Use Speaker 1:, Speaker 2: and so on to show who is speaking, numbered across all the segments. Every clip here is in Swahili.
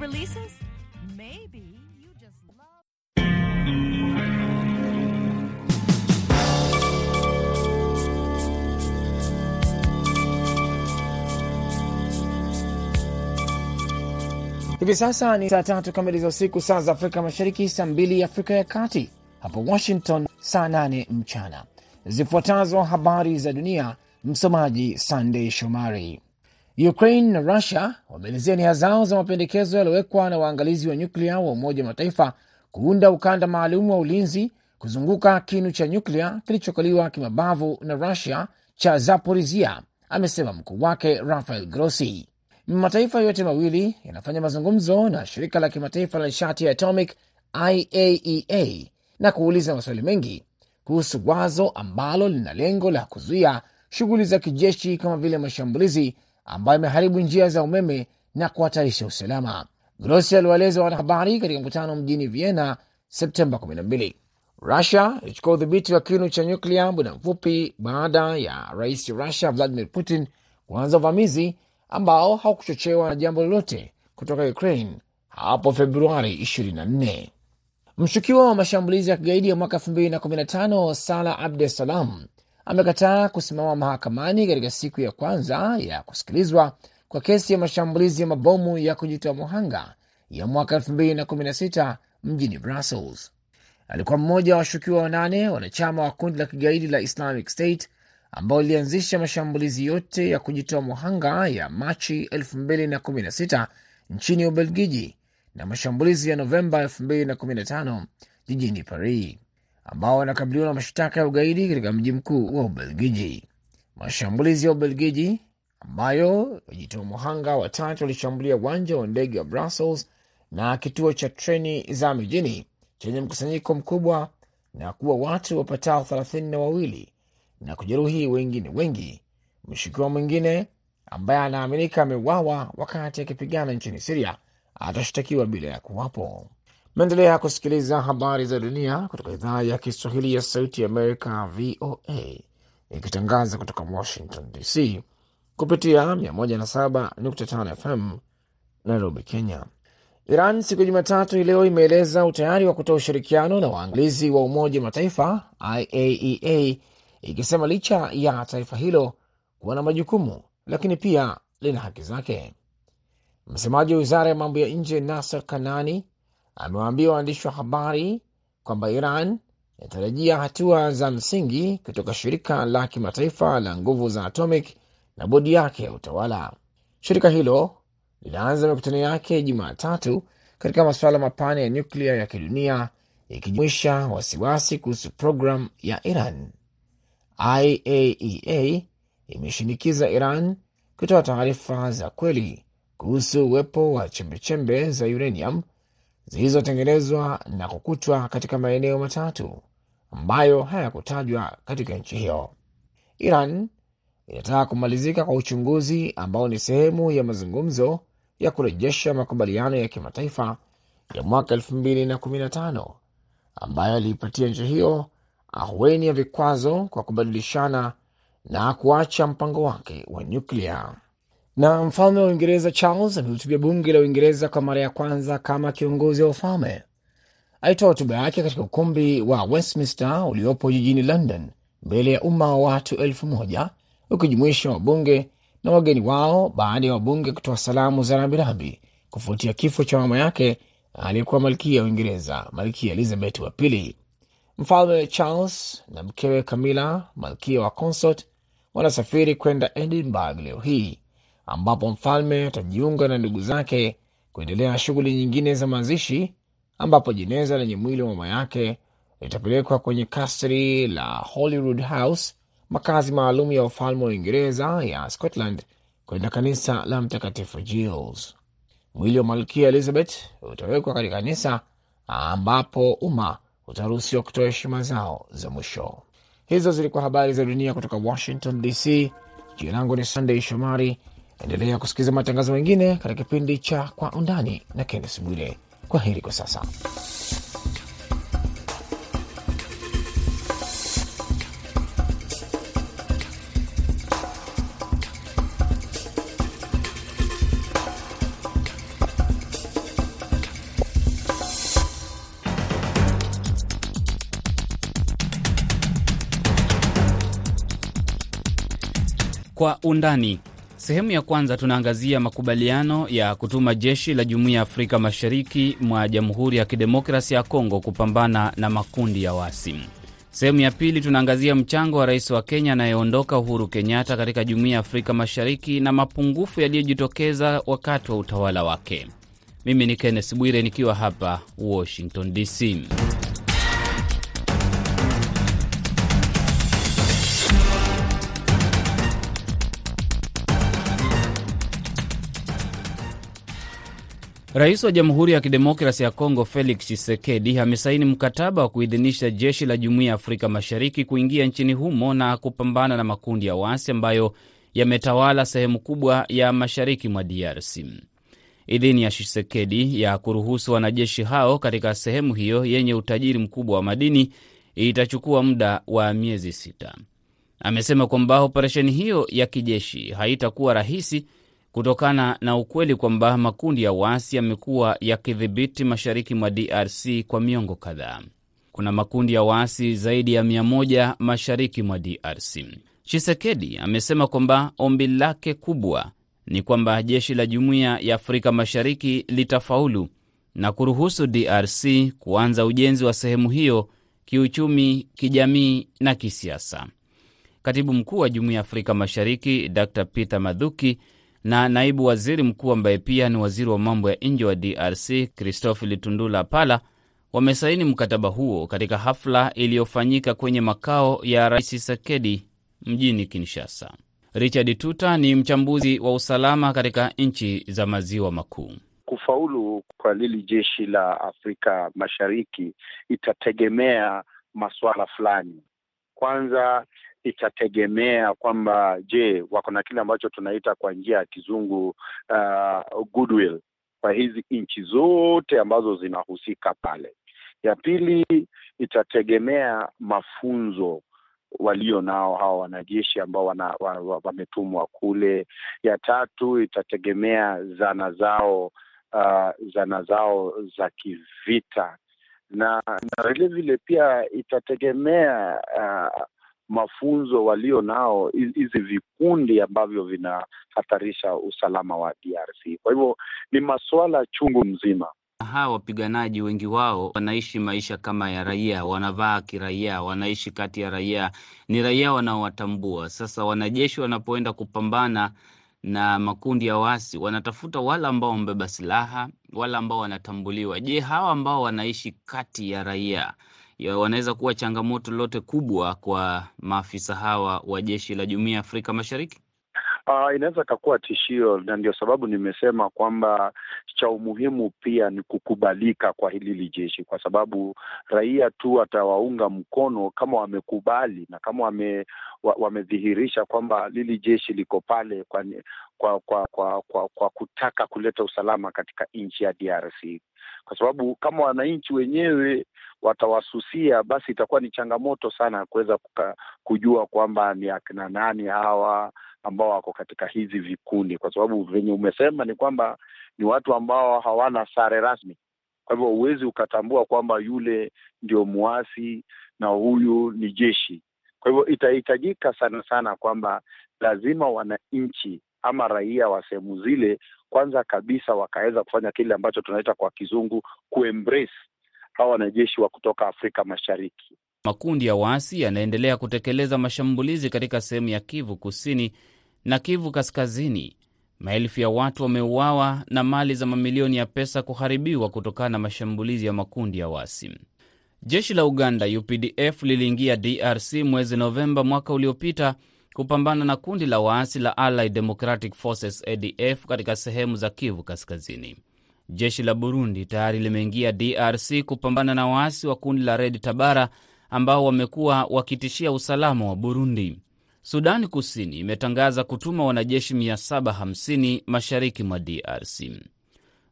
Speaker 1: releases? Maybe you just love.
Speaker 2: Hivi sasa ni saa tatu kamili za usiku, saa za Afrika Mashariki, saa mbili Afrika ya Kati, hapo Washington saa nane mchana. Zifuatazo habari za dunia, msomaji Sandey Shomari. Ukraine na Russia wameelezea nia zao za mapendekezo yaliyowekwa na waangalizi wa nyuklia wa Umoja wa Mataifa kuunda ukanda maalum wa ulinzi kuzunguka kinu cha nyuklia kilichokaliwa kimabavu na Russia cha Zaporizia, amesema mkuu wake Rafael Grossi. Mataifa yote mawili yanafanya mazungumzo na shirika la kimataifa la nishati ya atomic IAEA na kuuliza maswali mengi kuhusu wazo ambalo lina lengo la kuzuia shughuli za kijeshi kama vile mashambulizi ambayo imeharibu njia za umeme na kuhatarisha usalama. Grossi aliwaeleza wanahabari katika mkutano mjini Vienna Septemba 12. Rusia ilichukua udhibiti wa kinu cha nyuklia muda mfupi baada ya rais Rusia Vladimir Putin kuanza uvamizi ambao haukuchochewa na jambo lolote kutoka Ukraine hapo Februari 24. Mshukiwa wa mashambulizi ya kigaidi ya mwaka 2015 Salah Abdesalam amekataa kusimama mahakamani katika siku ya kwanza ya kusikilizwa kwa kesi ya mashambulizi ya mabomu ya kujitoa muhanga ya mwaka 2016 mjini Brussels. Alikuwa mmoja wa washukiwa wanane wanachama wa kundi la kigaidi la Islamic State ambao lilianzisha mashambulizi yote ya kujitoa muhanga ya Machi 2016 nchini Ubelgiji na mashambulizi ya Novemba 2015 jijini Paris, ambao wanakabiliwa na mashtaka ya ugaidi katika mji mkuu wa Ubelgiji. Mashambulizi ya Ubelgiji ambayo wajitoa muhanga watatu walishambulia uwanja wa ndege wa Brussels na kituo cha treni za mijini chenye mkusanyiko mkubwa na kuwa watu wapatao thelathini na wawili na kujeruhi wengine wengi. Mshukiwa mwingine ambaye anaaminika ameuawa wakati akipigana nchini Siria atashtakiwa bila ya kuwapo. Maendelea kusikiliza habari za dunia kutoka idhaa ya Kiswahili ya Sauti ya Amerika, VOA, ikitangaza kutoka Washington DC kupitia 107.5 FM Nairobi, Kenya. Iran siku ya Jumatatu hii leo imeeleza utayari wa kutoa ushirikiano na waangalizi wa Umoja wa Mataifa IAEA ikisema licha ya taifa hilo kuwa na majukumu lakini pia lina haki zake. Msemaji wa wizara ya mambo ya nje Nasser Kanani amewaambia waandishi wa habari kwamba Iran inatarajia hatua za msingi kutoka shirika la kimataifa la nguvu za atomic na bodi yake ya utawala. Shirika hilo linaanza mikutano yake Jumatatu katika masuala mapana ya nyuklia ya kidunia ikijumuisha wasiwasi kuhusu programu ya Iran. IAEA imeshinikiza Iran kutoa taarifa za kweli kuhusu uwepo wa chembechembe za uranium zilizotengenezwa na kukutwa katika maeneo matatu ambayo hayakutajwa katika nchi hiyo. Iran inataka kumalizika kwa uchunguzi ambao ni sehemu ya mazungumzo ya kurejesha makubaliano ya kimataifa ya mwaka 2015 ambayo aliipatia nchi hiyo ahueni ya vikwazo kwa kubadilishana na kuacha mpango wake wa nyuklia. Na mfalme wa Uingereza Charles amehutubia bunge la Uingereza kwa mara ya kwanza kama kiongozi wa ufalme. Alitoa hotuba yake katika ukumbi wa Westminster uliopo jijini London mbele ya umma wa watu elfu moja ukijumuisha wabunge na wageni wao, baada ya wabunge kutoa salamu za rambirambi kufuatia kifo cha mama yake aliyekuwa malkia ya Uingereza, Malkia Elizabeth wa pili. Mfalme Charles na mkewe Camilla, malkia wa Consort, wanasafiri kwenda Edinburgh leo hii, ambapo mfalme atajiunga na ndugu zake kuendelea shughuli nyingine za mazishi, ambapo jeneza lenye mwili wa mama yake litapelekwa kwenye kasri la Holyrood House, makazi maalum ya ufalme wa Uingereza ya Scotland, kwenda kanisa la Mtakatifu Giles. Mwili wa malkia Elizabeth utawekwa katika kanisa ambapo umma utaruhusiwa kutoa heshima zao za mwisho. Hizo zilikuwa habari za dunia kutoka Washington DC. Jina langu ni Sunday Shomari. Endelea kusikiliza matangazo mengine katika kipindi cha Kwa Undani na Kennes Bwire. Kwa heri kwa sasa.
Speaker 3: Kwa Undani sehemu ya kwanza tunaangazia makubaliano ya kutuma jeshi la Jumuiya ya Afrika Mashariki mwa Jamhuri ya Kidemokrasia ya Kongo kupambana na makundi ya waasi. Sehemu ya pili tunaangazia mchango wa rais wa Kenya anayeondoka Uhuru Kenyatta katika Jumuiya ya Afrika Mashariki na mapungufu yaliyojitokeza wakati wa utawala wake. Mimi ni Kenneth Bwire nikiwa hapa Washington DC. Rais wa Jamhuri ya Kidemokrasi ya Kongo Felix Tshisekedi amesaini mkataba wa kuidhinisha jeshi la Jumuiya ya Afrika Mashariki kuingia nchini humo na kupambana na makundi ya waasi ambayo yametawala sehemu kubwa ya mashariki mwa DRC. Idhini ya Tshisekedi ya kuruhusu wanajeshi hao katika sehemu hiyo yenye utajiri mkubwa wa madini itachukua muda wa miezi sita. Amesema kwamba operesheni hiyo ya kijeshi haitakuwa rahisi kutokana na ukweli kwamba makundi ya waasi yamekuwa yakidhibiti mashariki mwa DRC kwa miongo kadhaa. Kuna makundi ya waasi zaidi ya mia moja mashariki mwa DRC. Chisekedi amesema kwamba ombi lake kubwa ni kwamba jeshi la Jumuiya ya Afrika Mashariki litafaulu na kuruhusu DRC kuanza ujenzi wa sehemu hiyo kiuchumi, kijamii na kisiasa. Katibu mkuu wa Jumuiya ya Afrika Mashariki Dr Peter Mathuki na naibu waziri mkuu ambaye pia ni waziri wa mambo ya nje wa DRC Christophe Litundula Pala wamesaini mkataba huo katika hafla iliyofanyika kwenye makao ya Rais Tshisekedi mjini Kinshasa. Richard Tuta ni mchambuzi wa usalama katika nchi za maziwa makuu.
Speaker 4: Kufaulu kwa lili jeshi la Afrika Mashariki itategemea masuala fulani. Kwanza itategemea kwamba je, wako na kile ambacho tunaita kwa njia ya kizungu uh, goodwill kwa hizi nchi zote ambazo zinahusika pale. Ya pili itategemea mafunzo walio nao hawa wanajeshi ambao wametumwa wa, wa kule. Ya tatu itategemea zana zao uh, zana zao za kivita na na vile vile pia itategemea uh, mafunzo walio nao hizi vikundi ambavyo vinahatarisha usalama wa DRC. Kwa hivyo ni masuala chungu mzima.
Speaker 3: Hawa wapiganaji wengi wao wanaishi maisha kama ya raia, wanavaa kiraia, wanaishi kati ya raia, ni raia wanaowatambua. Sasa wanajeshi wanapoenda kupambana na makundi ya wasi, wanatafuta wale ambao wamebeba silaha, wale ambao wanatambuliwa. Je, hawa ambao wanaishi kati ya raia wanaweza kuwa changamoto lote kubwa kwa maafisa hawa wa jeshi la Jumuiya ya Afrika Mashariki?
Speaker 4: Uh, inaweza ikakuwa tishio, na ndio sababu nimesema kwamba cha umuhimu pia ni kukubalika kwa hili jeshi, kwa sababu raia tu watawaunga mkono kama wamekubali na kama wame, wa, wamedhihirisha kwamba lili jeshi liko pale kwa, kwa, kwa, kwa, kwa, kwa kutaka kuleta usalama katika nchi ya DRC, kwa sababu kama wananchi wenyewe watawasusia, basi itakuwa ni changamoto sana ya kuweza kujua kwamba ni akina nani hawa ambao wako katika hizi vikundi, kwa sababu venye umesema ni kwamba ni watu ambao hawana sare rasmi. Kwa hivyo huwezi ukatambua kwamba yule ndio muasi na huyu ni jeshi. Kwa hivyo itahitajika sana sana kwamba lazima wananchi ama raia wa sehemu zile kwanza kabisa wakaweza kufanya kile ambacho tunaita kwa kizungu kuembrace hawa wanajeshi wa kutoka Afrika Mashariki.
Speaker 3: Makundi ya waasi yanaendelea kutekeleza mashambulizi katika sehemu ya Kivu Kusini na Kivu Kaskazini. Maelfu ya watu wameuawa na mali za mamilioni ya pesa kuharibiwa kutokana na mashambulizi ya makundi ya waasi. Jeshi la Uganda UPDF liliingia DRC mwezi Novemba mwaka uliopita kupambana na kundi la waasi la Allied Democratic Forces ADF katika sehemu za Kivu Kaskazini. Jeshi la Burundi tayari limeingia DRC kupambana na waasi wa kundi la Red Tabara ambao wamekuwa wakitishia usalama wa Burundi. Sudani Kusini imetangaza kutuma wanajeshi 750 mashariki mwa DRC.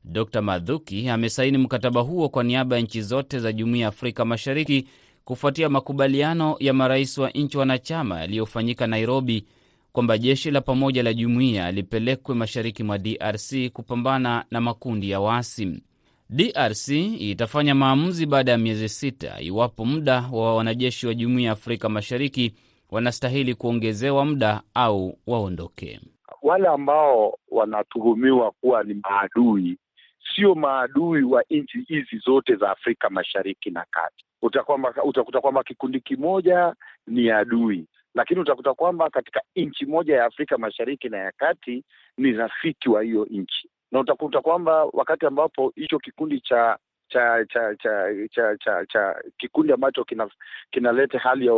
Speaker 3: Dr Madhuki amesaini mkataba huo kwa niaba ya nchi zote za Jumuiya ya Afrika Mashariki kufuatia makubaliano ya marais wa nchi wanachama yaliyofanyika Nairobi kwamba jeshi la pamoja la jumuiya lipelekwe mashariki mwa DRC kupambana na makundi ya waasi. DRC itafanya maamuzi baada ya miezi sita iwapo muda wa wanajeshi wa Jumuiya ya Afrika Mashariki wanastahili kuongezewa muda au waondoke.
Speaker 4: Wale ambao wanatuhumiwa kuwa ni maadui sio maadui wa nchi hizi zote za Afrika Mashariki na Kati. Utakuta kwamba kikundi kimoja ni adui, lakini utakuta kwamba katika nchi moja ya Afrika Mashariki na ya Kati ni rafiki wa hiyo nchi, na utakuta kwamba wakati ambapo hicho kikundi cha cha cha cha cha cha, cha kikundi ambacho kina kinaleta hali ya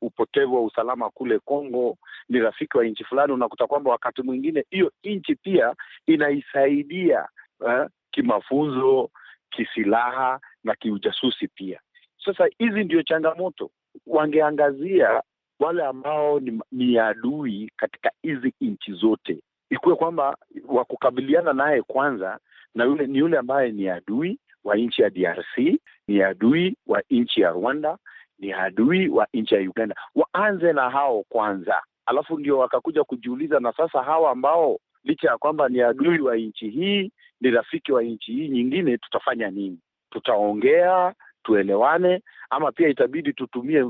Speaker 4: upotevu wa usalama kule Kongo ni rafiki wa nchi fulani, unakuta kwamba wakati mwingine hiyo nchi pia inaisaidia eh, kimafunzo, kisilaha na kiujasusi pia. Sasa hizi ndio changamoto, wangeangazia wale ambao ni, ni adui katika hizi nchi zote, ikuwe kwamba wakukabiliana naye kwanza na yule ni yule ambaye ni adui wa nchi ya DRC, ni adui wa nchi ya Rwanda, ni adui wa nchi ya Uganda. Waanze na hao kwanza, alafu ndio wakakuja kujiuliza, na sasa hawa ambao licha ya kwamba ni adui wa nchi hii, ni rafiki wa nchi hii nyingine, tutafanya nini? Tutaongea, tuelewane, ama pia itabidi tutumie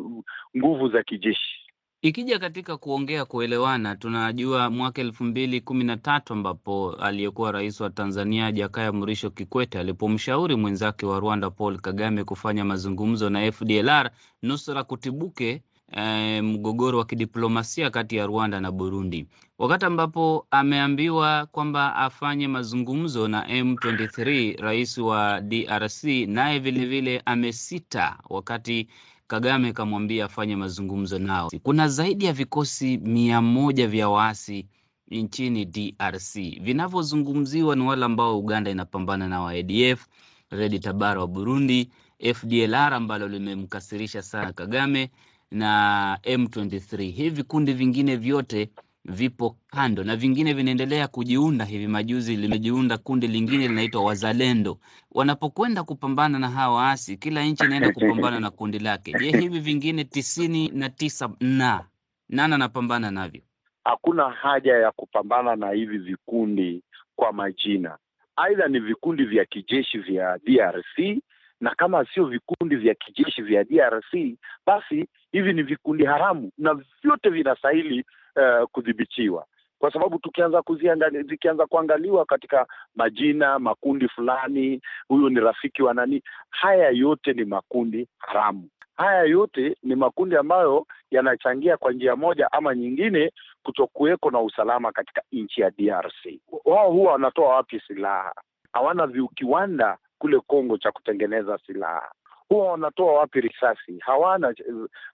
Speaker 4: nguvu za kijeshi?
Speaker 3: Ikija katika kuongea kuelewana, tunajua mwaka elfu mbili kumi na tatu ambapo aliyekuwa rais wa Tanzania Jakaya Mrisho Kikwete alipomshauri mwenzake wa Rwanda Paul Kagame kufanya mazungumzo na FDLR nusura kutibuke eh, mgogoro wa kidiplomasia kati ya Rwanda na Burundi, wakati ambapo ameambiwa kwamba afanye mazungumzo na M23, rais wa DRC naye vilevile amesita wakati Kagame kamwambia afanye mazungumzo nao. Kuna zaidi ya vikosi mia moja vya waasi nchini DRC. Vinavyozungumziwa ni wale ambao Uganda inapambana na wa ADF, Red Tabara wa Burundi, FDLR ambalo limemkasirisha sana Kagame na M23. Hivi vikundi vingine vyote vipo kando na vingine vinaendelea kujiunda. Hivi majuzi limejiunda kundi lingine linaitwa Wazalendo. Wanapokwenda kupambana na hawa waasi, kila nchi inaenda kupambana na kundi lake. Je, hivi vingine tisini na tisa na nani anapambana navyo?
Speaker 4: Hakuna haja ya kupambana na hivi vikundi kwa majina, aidha ni vikundi vya kijeshi vya DRC na kama sio vikundi vya kijeshi vya DRC basi hivi ni vikundi haramu na vyote vinastahili uh, kudhibitiwa, kwa sababu tukianza zikianza kuangaliwa katika majina makundi fulani, huyu ni rafiki wa nani, haya yote ni makundi haramu. Haya yote ni makundi ambayo yanachangia kwa njia moja ama nyingine kutokuweko na usalama katika nchi ya DRC. Wao huwa wanatoa wapi silaha? Hawana kiwanda kule Kongo cha kutengeneza silaha. Huwa wanatoa wapi risasi? Hawana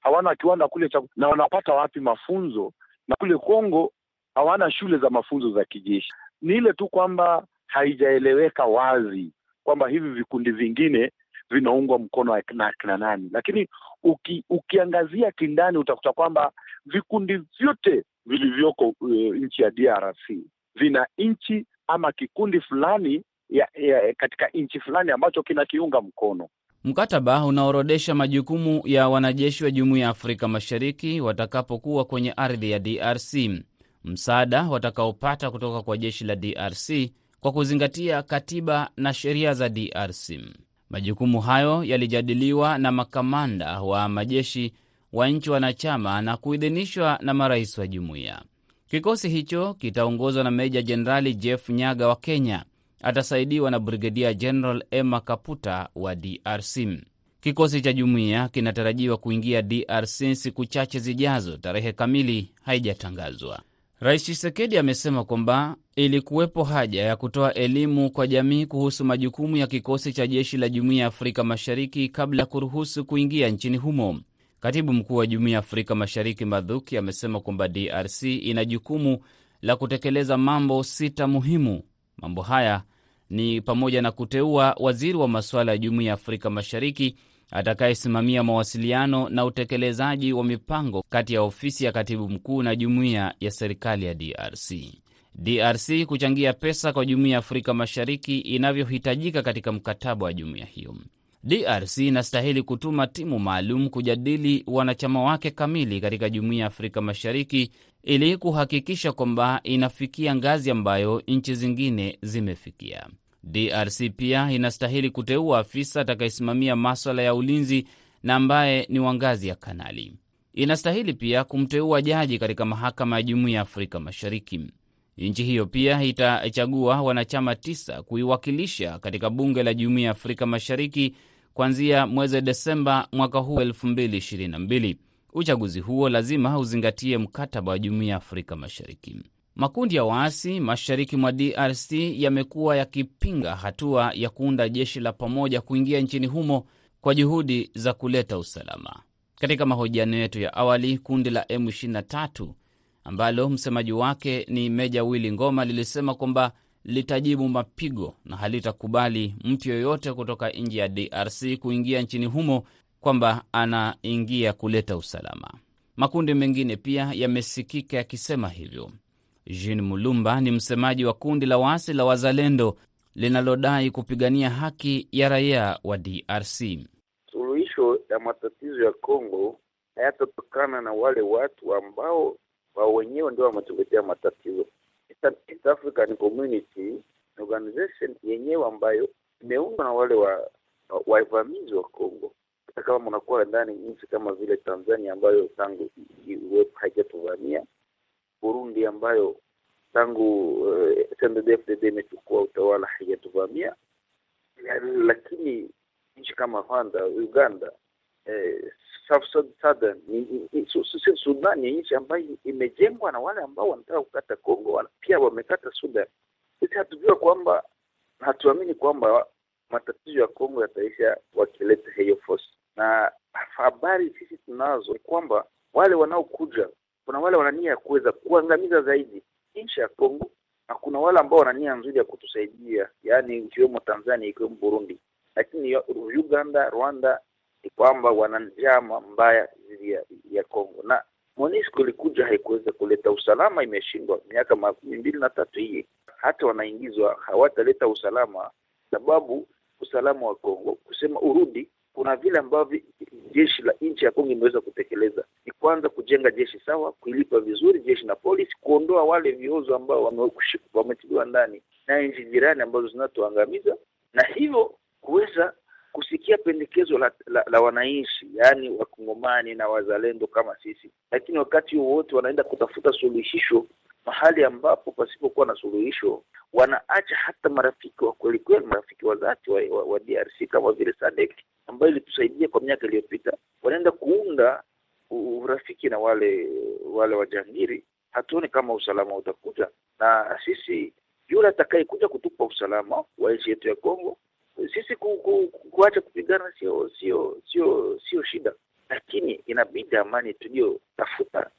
Speaker 4: hawana kiwanda kule cha, na wanapata wapi mafunzo? Na kule Kongo hawana shule za mafunzo za kijeshi. Ni ile tu kwamba haijaeleweka wazi kwamba hivi vikundi vingine vinaungwa mkono na akina nani, lakini uki, ukiangazia kindani utakuta kwamba vikundi vyote vilivyoko uh, nchi ya DRC vina nchi ama kikundi fulani ya, ya, katika nchi fulani ambacho kinakiunga mkono.
Speaker 3: Mkataba unaorodesha majukumu ya wanajeshi wa Jumuiya ya Afrika Mashariki watakapokuwa kwenye ardhi ya DRC, msaada watakaopata kutoka kwa jeshi la DRC kwa kuzingatia katiba na sheria za DRC. Majukumu hayo yalijadiliwa na makamanda wa majeshi wa nchi wanachama na kuidhinishwa na marais wa jumuiya. Kikosi hicho kitaongozwa na Meja Jenerali Jeff Nyaga wa Kenya, atasaidiwa na Brigedia General Emma Kaputa wa DRC. Kikosi cha jumuiya kinatarajiwa kuingia DRC siku chache zijazo, tarehe kamili haijatangazwa. Rais Tshisekedi amesema kwamba ilikuwepo haja ya kutoa elimu kwa jamii kuhusu majukumu ya kikosi cha jeshi la Jumuiya ya Afrika Mashariki kabla ya kuruhusu kuingia nchini humo. Katibu mkuu wa Jumuiya ya Afrika Mashariki Madhuki amesema kwamba DRC ina jukumu la kutekeleza mambo sita muhimu. Mambo haya ni pamoja na kuteua waziri wa masuala ya Jumuiya ya Afrika Mashariki atakayesimamia mawasiliano na utekelezaji wa mipango kati ya ofisi ya katibu mkuu na jumuiya ya serikali ya DRC. DRC kuchangia pesa kwa Jumuiya ya Afrika Mashariki inavyohitajika katika mkataba wa jumuiya hiyo. DRC inastahili kutuma timu maalum kujadili wanachama wake kamili katika Jumuiya ya Afrika Mashariki ili kuhakikisha kwamba inafikia ngazi ambayo nchi zingine zimefikia. DRC pia inastahili kuteua afisa atakayesimamia maswala ya ulinzi na ambaye ni wa ngazi ya kanali. inastahili pia kumteua jaji katika mahakama ya Jumuiya ya Afrika Mashariki. Nchi hiyo pia itachagua wanachama tisa kuiwakilisha katika bunge la Jumuiya ya Afrika Mashariki kuanzia mwezi Desemba mwaka huu 2022. Uchaguzi huo lazima uzingatie mkataba wa Jumuiya ya Afrika Mashariki. Makundi ya waasi mashariki mwa DRC yamekuwa yakipinga hatua ya kuunda jeshi la pamoja kuingia nchini humo kwa juhudi za kuleta usalama. Katika mahojiano yetu ya awali, kundi la M23 ambalo msemaji wake ni Meja Willy Ngoma lilisema kwamba litajibu mapigo na halitakubali mtu yoyote kutoka nje ya DRC kuingia nchini humo, kwamba anaingia kuleta usalama. Makundi mengine pia yamesikika yakisema hivyo. Jean Mulumba ni msemaji wa kundi la waasi la Wazalendo linalodai kupigania haki ya raia wa DRC.
Speaker 5: Suluhisho ya matatizo ya Kongo hayatatokana na wale watu ambao wao wenyewe ndio wametuletea matatizo. East African Community Organization yenyewe ambayo imeundwa na wale wa wavamizi wa Kongo. Hata kama mnakuwa ndani nchi kama vile Tanzania ambayo tangu iwepo haijatuvamia, Burundi ambayo tangu CNDD-FDD imechukua utawala haijatuvamia, lakini nchi kama Rwanda, Uganda, eh, Sudan ni nchi ambayo imejengwa na wale ambao wanataka kukata Kongo, pia wamekata Sudan. Sisi hatujua kwamba, hatuamini kwamba matatizo ya Kongo yataisha wakileta hiyo force, na habari sisi tunazo ni kwamba wale wanaokuja, kuna wale wana nia ya kuweza kuangamiza zaidi nchi ya Kongo na kuna wale ambao wana nia nzuri ya kutusaidia, yaani ikiwemo Tanzania, ikiwemo Burundi, lakini Uganda, Rwanda ni kwamba wana njama mbaya dhidi ya, ya Kongo. Na MONUSCO ilikuja haikuweza kuleta usalama, imeshindwa. Miaka makumi mbili na tatu hii. Hata wanaingizwa hawataleta usalama, sababu usalama wa Kongo. Kusema urudi, kuna vile ambavyo jeshi la nchi ya Kongo imeweza kutekeleza. Ni kwanza kujenga jeshi sawa, kuilipa vizuri jeshi na polisi, kuondoa wale viozo ambao wametiliwa ndani na nchi jirani ambazo zinatuangamiza, na hivyo kuweza kusikia pendekezo la, la, la wananchi yaani wakongomani na wazalendo kama sisi, lakini wakati wowote wanaenda kutafuta suluhisho mahali ambapo pasipokuwa na suluhisho, wanaacha hata marafiki wa kweli kweli, marafiki wa dhati wa, wa, wa DRC kama vile SADC ambayo ilitusaidia kwa miaka iliyopita, wanaenda kuunda urafiki na wale wale wajangiri. Hatuoni kama usalama utakuja, na sisi yule atakayekuja kutupa usalama wa nchi yetu ya Kongo sisi ku, ku, kuacha kupigana sio sio sio sio shida, lakini inabidi amani tuliyotafuta,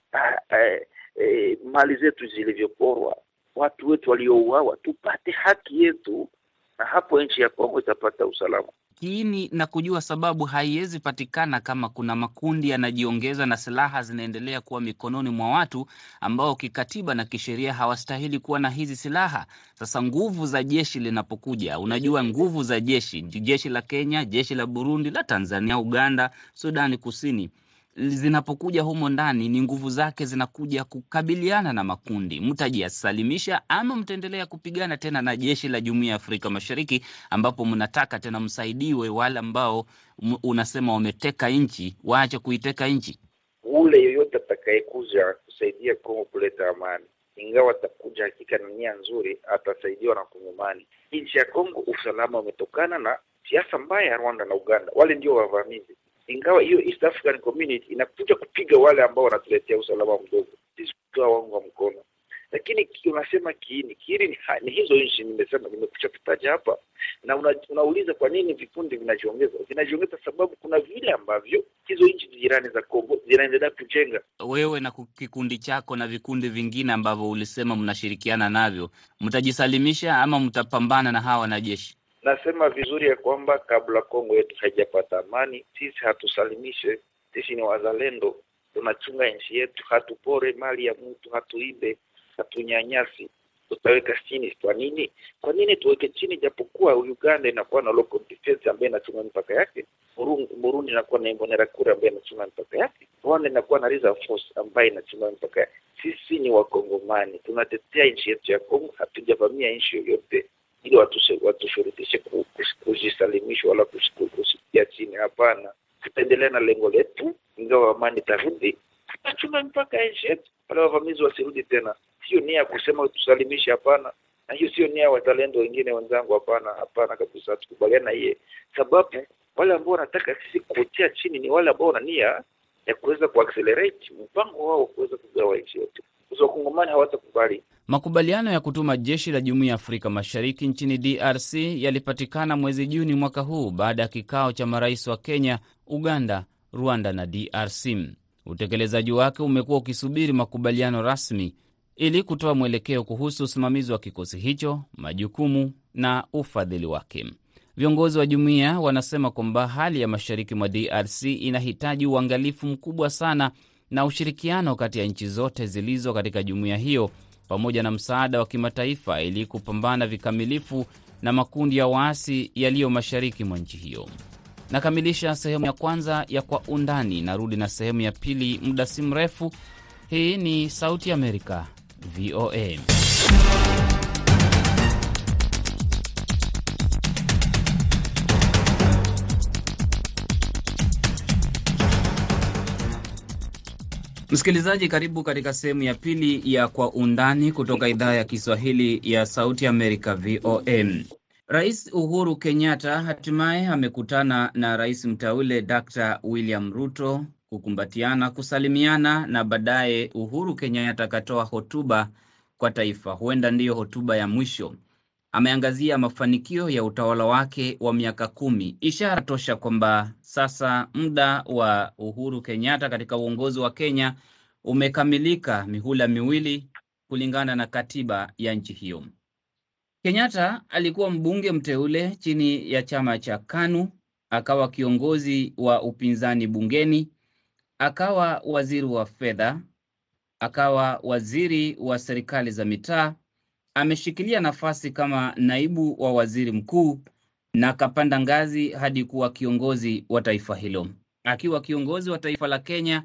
Speaker 5: e, mali zetu zilivyoporwa, watu wetu waliouawa, tupate haki yetu, na hapo nchi ya Kongo itapata usalama.
Speaker 3: Kiini na kujua sababu haiwezi patikana kama kuna makundi yanajiongeza na silaha zinaendelea kuwa mikononi mwa watu ambao kikatiba na kisheria hawastahili kuwa na hizi silaha. Sasa nguvu za jeshi linapokuja, unajua nguvu za jeshi, jeshi la Kenya, jeshi la Burundi, la Tanzania, Uganda, Sudani Kusini zinapokuja humo ndani ni nguvu zake zinakuja kukabiliana na makundi. Mtajisalimisha ama mtaendelea kupigana tena na jeshi la Jumuiya ya Afrika Mashariki, ambapo mnataka tena msaidiwe wale ambao unasema wameteka nchi, waache kuiteka nchi?
Speaker 5: Ule yoyote atakayekuja kusaidia Kongo kuleta amani, ingawa atakuja hakika na nia nzuri, atasaidiwa na Kongomani. Nchi ya Kongo usalama umetokana na siasa mbaya ya Rwanda na Uganda, wale ndio wavamizi ingawa hiyo East African Community inakuja kupiga wale ambao wanatuletea usalama mdogo, sikutoa wangu wa mkono. Lakini unasema kiini, kiini ni, ni hizo nchi nimesema, nimekucha kutaja hapa, na una, unauliza kwa nini vikundi vinajiongeza. Vinajiongeza sababu kuna vile ambavyo hizo nchi jirani za Kongo zinaendelea kujenga.
Speaker 3: Wewe na kikundi chako na vikundi vingine ambavyo ulisema mnashirikiana navyo, mtajisalimisha ama mtapambana na hawa wanajeshi?
Speaker 5: Nasema vizuri ya kwamba kabla Kongo yetu haijapata amani, sisi hatusalimishe. Sisi ni wazalendo, tunachunga nchi yetu, hatupore mali ya mtu, hatuibe, hatunyanyasi, tutaweka chini. Kwa nini? Kwa nini tuweke chini? Japokuwa Uganda inakuwa na local defense ambaye inachunga mipaka yake, Burundi inakuwa na Imbonerakure ambaye inachunga mipaka yake, Rwanda inakuwa na reserve force ambaye inachunga mipaka yake. Sisi ni Wakongomani, tunatetea nchi yetu ya Kongo, hatujavamia nchi yoyote ili watushurutishe kujisalimisha wala kusikia chini. Hapana, tutaendelea na lengo letu ingawa amani itarudi, tutachunga mpaka nchi yetu, wale wavamizi wasirudi tena. Sio nia ya kusema tusalimishe, hapana, na hiyo sio nia wazalendo wengine wenzangu, hapana, hapana kabisa, tukubaliana na hiye, sababu wale ambao wanataka sisi kutia chini ni wale ambao wana nia ya kuweza kuaccelerate mpango wao kuweza kugawa nchi yote. Wakongomani hawatakubali.
Speaker 3: Makubaliano ya kutuma jeshi la Jumuiya ya Afrika Mashariki nchini DRC yalipatikana mwezi Juni mwaka huu baada ya kikao cha marais wa Kenya, Uganda, Rwanda na DRC. Utekelezaji wake umekuwa ukisubiri makubaliano rasmi ili kutoa mwelekeo kuhusu usimamizi wa kikosi hicho, majukumu na ufadhili wake. Viongozi wa jumuiya wanasema kwamba hali ya mashariki mwa DRC inahitaji uangalifu mkubwa sana na ushirikiano kati ya nchi zote zilizo katika jumuiya hiyo pamoja na msaada wa kimataifa ili kupambana vikamilifu na makundi ya waasi yaliyo mashariki mwa nchi hiyo. Nakamilisha sehemu ya kwanza ya Kwa Undani, narudi na sehemu ya pili muda si mrefu. Hii ni Sauti Amerika, VOA. Msikilizaji, karibu katika sehemu ya pili ya Kwa Undani kutoka idhaa ya Kiswahili ya Sauti Amerika, VOM. Rais Uhuru Kenyatta hatimaye amekutana na rais mteule Dr William Ruto kukumbatiana, kusalimiana na baadaye Uhuru Kenyatta akatoa hotuba kwa taifa, huenda ndiyo hotuba ya mwisho. Ameangazia mafanikio ya utawala wake wa miaka kumi, ishara tosha kwamba sasa muda wa Uhuru Kenyatta katika uongozi wa Kenya umekamilika, mihula miwili kulingana na katiba ya nchi hiyo. Kenyatta alikuwa mbunge mteule chini ya chama cha KANU, akawa kiongozi wa upinzani bungeni, akawa waziri wa fedha, akawa waziri wa serikali za mitaa ameshikilia nafasi kama naibu wa waziri mkuu na akapanda ngazi hadi kuwa kiongozi wa taifa hilo. Akiwa kiongozi wa taifa la Kenya,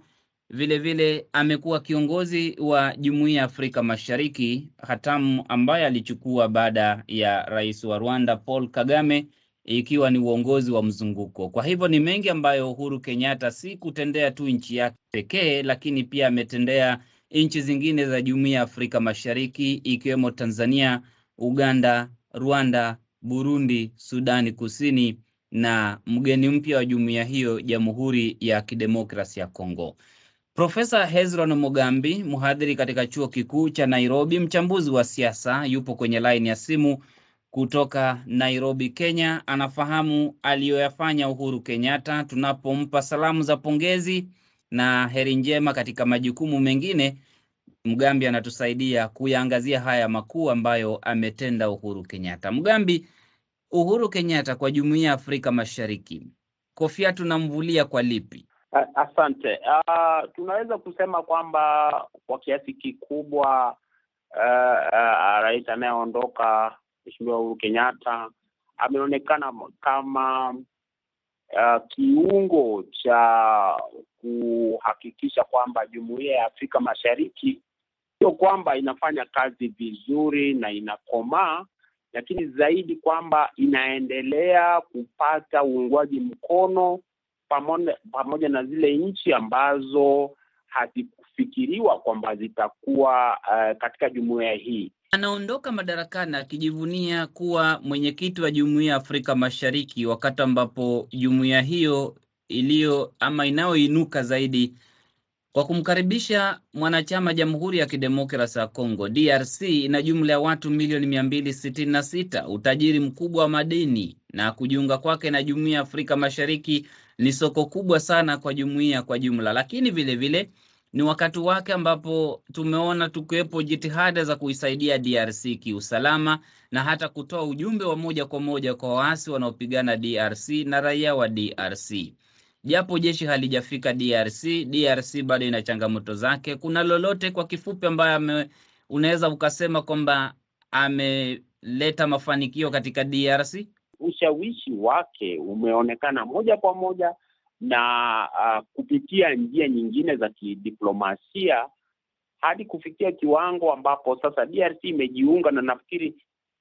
Speaker 3: vilevile amekuwa kiongozi wa Jumuiya ya Afrika Mashariki, hatamu ambayo alichukua baada ya rais wa Rwanda Paul Kagame, ikiwa ni uongozi wa mzunguko. Kwa hivyo ni mengi ambayo Uhuru Kenyatta si kutendea tu nchi yake pekee, lakini pia ametendea nchi zingine za Jumuiya ya Afrika Mashariki ikiwemo Tanzania, Uganda, Rwanda, Burundi, Sudani Kusini na mgeni mpya wa jumuiya hiyo, Jamhuri ya Kidemokrasi ya Kongo. Profesa Hezron Mugambi, mhadhiri katika chuo kikuu cha Nairobi, mchambuzi wa siasa, yupo kwenye laini ya simu kutoka Nairobi, Kenya. Anafahamu aliyoyafanya Uhuru Kenyatta. Tunapompa salamu za pongezi na heri njema katika majukumu mengine, Mgambi anatusaidia kuyaangazia haya makuu ambayo ametenda Uhuru Kenyatta. Mgambi, Uhuru Kenyatta kwa Jumuiya ya Afrika Mashariki, kofia tunamvulia kwa lipi?
Speaker 6: Asante. Uh, tunaweza kusema kwamba kwa kiasi kikubwa uh, uh, rais anayeondoka Mheshimiwa Uhuru Kenyatta ameonekana kama uh, kiungo cha kuhakikisha kwamba Jumuiya ya Afrika Mashariki sio kwamba inafanya kazi vizuri na inakomaa, lakini zaidi kwamba inaendelea kupata uungwaji mkono pamoja, pamoja na zile nchi ambazo hazikufikiriwa kwamba zitakuwa uh, katika jumuiya hii.
Speaker 3: Anaondoka madarakani akijivunia kuwa mwenyekiti wa Jumuiya ya Afrika Mashariki, wakati ambapo jumuiya hiyo iliyo ama inayoinuka zaidi kwa kumkaribisha mwanachama Jamhuri ya Kidemokrasi ya Kongo DRC ina jumla ya watu milioni mia mbili sitini na sita, utajiri mkubwa wa madini, na kujiunga kwake na Jumuiya ya Afrika Mashariki ni soko kubwa sana kwa jumuiya kwa jumla, lakini vilevile vile, ni wakati wake ambapo tumeona tukiwepo jitihada za kuisaidia DRC kiusalama na hata kutoa ujumbe wa moja kwa moja kwa waasi wanaopigana DRC na raia wa DRC. Japo jeshi halijafika DRC, DRC bado ina changamoto zake. Kuna lolote kwa kifupi ambayo unaweza ukasema kwamba ameleta mafanikio katika DRC?
Speaker 6: Ushawishi wake umeonekana moja kwa moja na uh, kupitia njia nyingine za kidiplomasia hadi kufikia kiwango ambapo sasa DRC imejiunga na nafikiri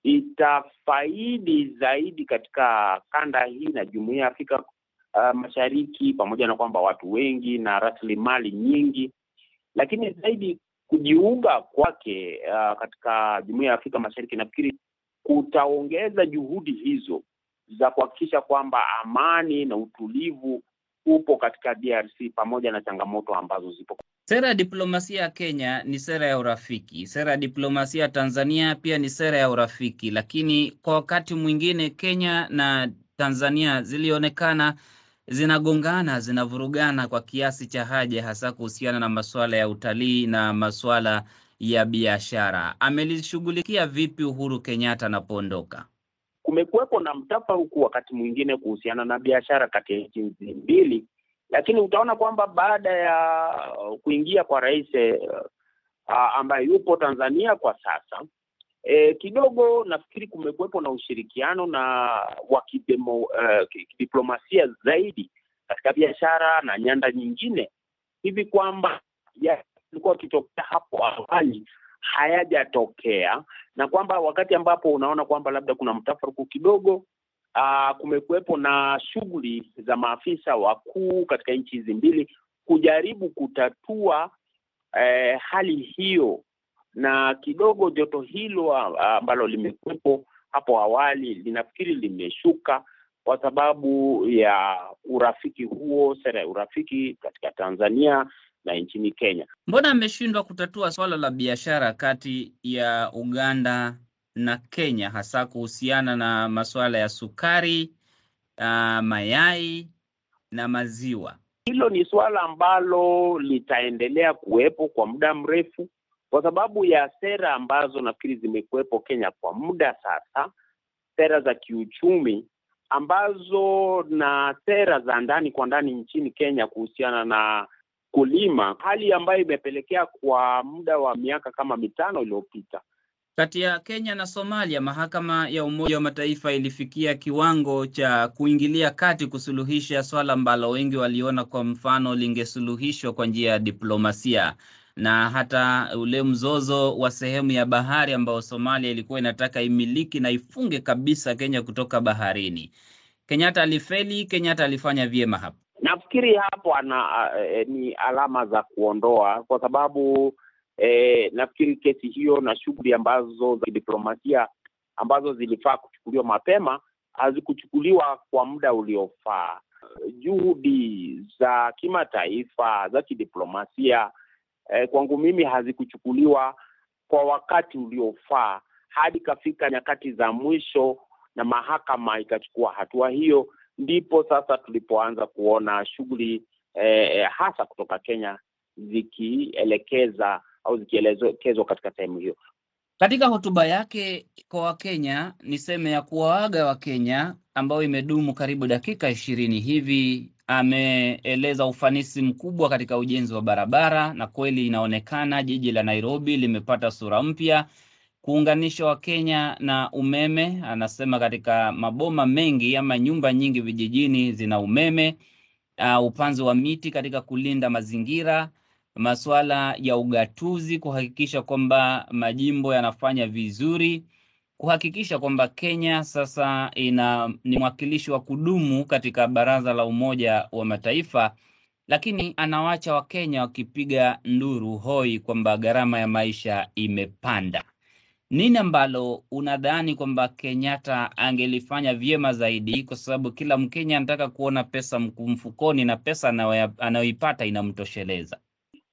Speaker 6: itafaidi zaidi katika kanda hii na Jumuiya ya Afrika uh, Mashariki, pamoja na kwamba watu wengi na rasilimali nyingi, lakini zaidi kujiunga kwake uh, katika Jumuiya ya Afrika Mashariki nafikiri kutaongeza juhudi hizo za kuhakikisha kwamba amani na utulivu upo katika DRC pamoja na changamoto ambazo zipo.
Speaker 3: Sera ya diplomasia ya Kenya ni sera ya urafiki. Sera ya diplomasia ya Tanzania pia ni sera ya urafiki, lakini kwa wakati mwingine Kenya na Tanzania zilionekana zinagongana, zinavurugana kwa kiasi cha haja, hasa kuhusiana na masuala ya utalii na masuala ya biashara. Amelishughulikia vipi Uhuru Kenyatta anapoondoka?
Speaker 6: Kumekuwepo na mtafaruku wakati mwingine kuhusiana na biashara kati ya nchi hizi mbili, lakini utaona kwamba baada ya kuingia kwa rais uh, ambaye yupo Tanzania kwa sasa e, kidogo nafikiri kumekuwepo na ushirikiano na wa uh, kidiplomasia zaidi katika biashara na nyanda nyingine, hivi kwamba yalikuwa wakitokea hapo awali hayajatokea, na kwamba wakati ambapo unaona kwamba labda kuna mtafaruku kidogo kumekuwepo na shughuli za maafisa wakuu katika nchi hizi mbili kujaribu kutatua eh, hali hiyo na kidogo joto hilo ambalo limekuwepo hapo awali linafikiri limeshuka kwa sababu ya urafiki huo, sera ya urafiki katika Tanzania na nchini Kenya.
Speaker 3: Mbona ameshindwa kutatua swala la biashara kati ya Uganda na Kenya, hasa kuhusiana na masuala ya sukari, uh, mayai na maziwa?
Speaker 6: Hilo ni suala ambalo litaendelea kuwepo kwa muda mrefu kwa sababu ya sera ambazo nafikiri zimekuwepo Kenya kwa muda sasa, sera za kiuchumi ambazo na sera za ndani kwa ndani nchini Kenya kuhusiana na kulima, hali ambayo imepelekea kwa muda wa miaka kama mitano iliyopita.
Speaker 3: Kati ya Kenya na Somalia, mahakama ya Umoja wa Mataifa ilifikia kiwango cha kuingilia kati kusuluhisha swala ambalo wengi waliona kwa mfano lingesuluhishwa kwa njia ya diplomasia na hata ule mzozo wa sehemu ya bahari ambao Somalia ilikuwa inataka imiliki na ifunge kabisa Kenya kutoka baharini. Kenyatta alifeli, Kenyatta alifanya vyema hapo.
Speaker 6: Nafikiri hapo ana e, ni alama za kuondoa kwa sababu e, nafikiri kesi hiyo na shughuli ambazo za kidiplomasia ambazo zilifaa kuchukuliwa mapema hazikuchukuliwa kwa muda uliofaa. Juhudi za kimataifa za kidiplomasia eh, kwangu mimi hazikuchukuliwa kwa wakati uliofaa hadi ikafika nyakati za mwisho na mahakama ikachukua hatua hiyo, ndipo sasa tulipoanza kuona shughuli eh, hasa kutoka Kenya zikielekeza au zikielekezwa katika sehemu hiyo.
Speaker 3: Katika hotuba yake kwa Wakenya, niseme ya kuwaaga Wakenya ambayo imedumu karibu dakika ishirini hivi ameeleza ufanisi mkubwa katika ujenzi wa barabara, na kweli inaonekana jiji la Nairobi limepata sura mpya, kuunganisha Wakenya na umeme. Anasema katika maboma mengi ama nyumba nyingi vijijini zina umeme. Uh, upanzi wa miti katika kulinda mazingira, masuala ya ugatuzi, kuhakikisha kwamba majimbo yanafanya vizuri kuhakikisha kwamba Kenya sasa ina ni mwakilishi wa kudumu katika Baraza la Umoja wa Mataifa, lakini anawacha Wakenya wakipiga nduru hoi kwamba gharama ya maisha imepanda. Nini ambalo unadhani kwamba Kenyatta angelifanya vyema zaidi, kwa sababu kila Mkenya anataka kuona pesa mfukoni na pesa anayoipata inamtosheleza?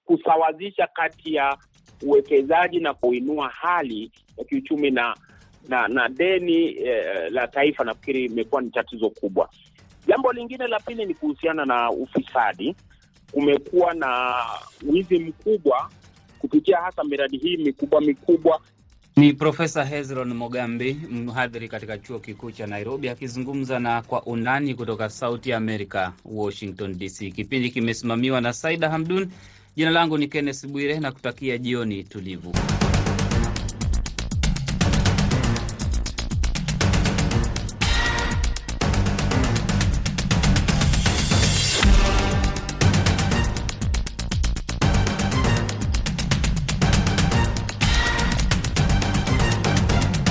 Speaker 6: Kusawazisha kati ya uwekezaji na kuinua hali ya kiuchumi na na na deni eh, la taifa nafikiri imekuwa ni tatizo kubwa. Jambo lingine la pili ni kuhusiana na ufisadi. Kumekuwa na wizi mkubwa kupitia hasa miradi hii mikubwa mikubwa.
Speaker 3: Ni Profesa Hezron Mogambi, mhadhiri katika chuo kikuu cha Nairobi, akizungumza na Kwa Undani kutoka Sauti America, Washington DC. Kipindi kimesimamiwa na Saida Hamdun. Jina langu ni Kenneth Bwire na kutakia jioni tulivu.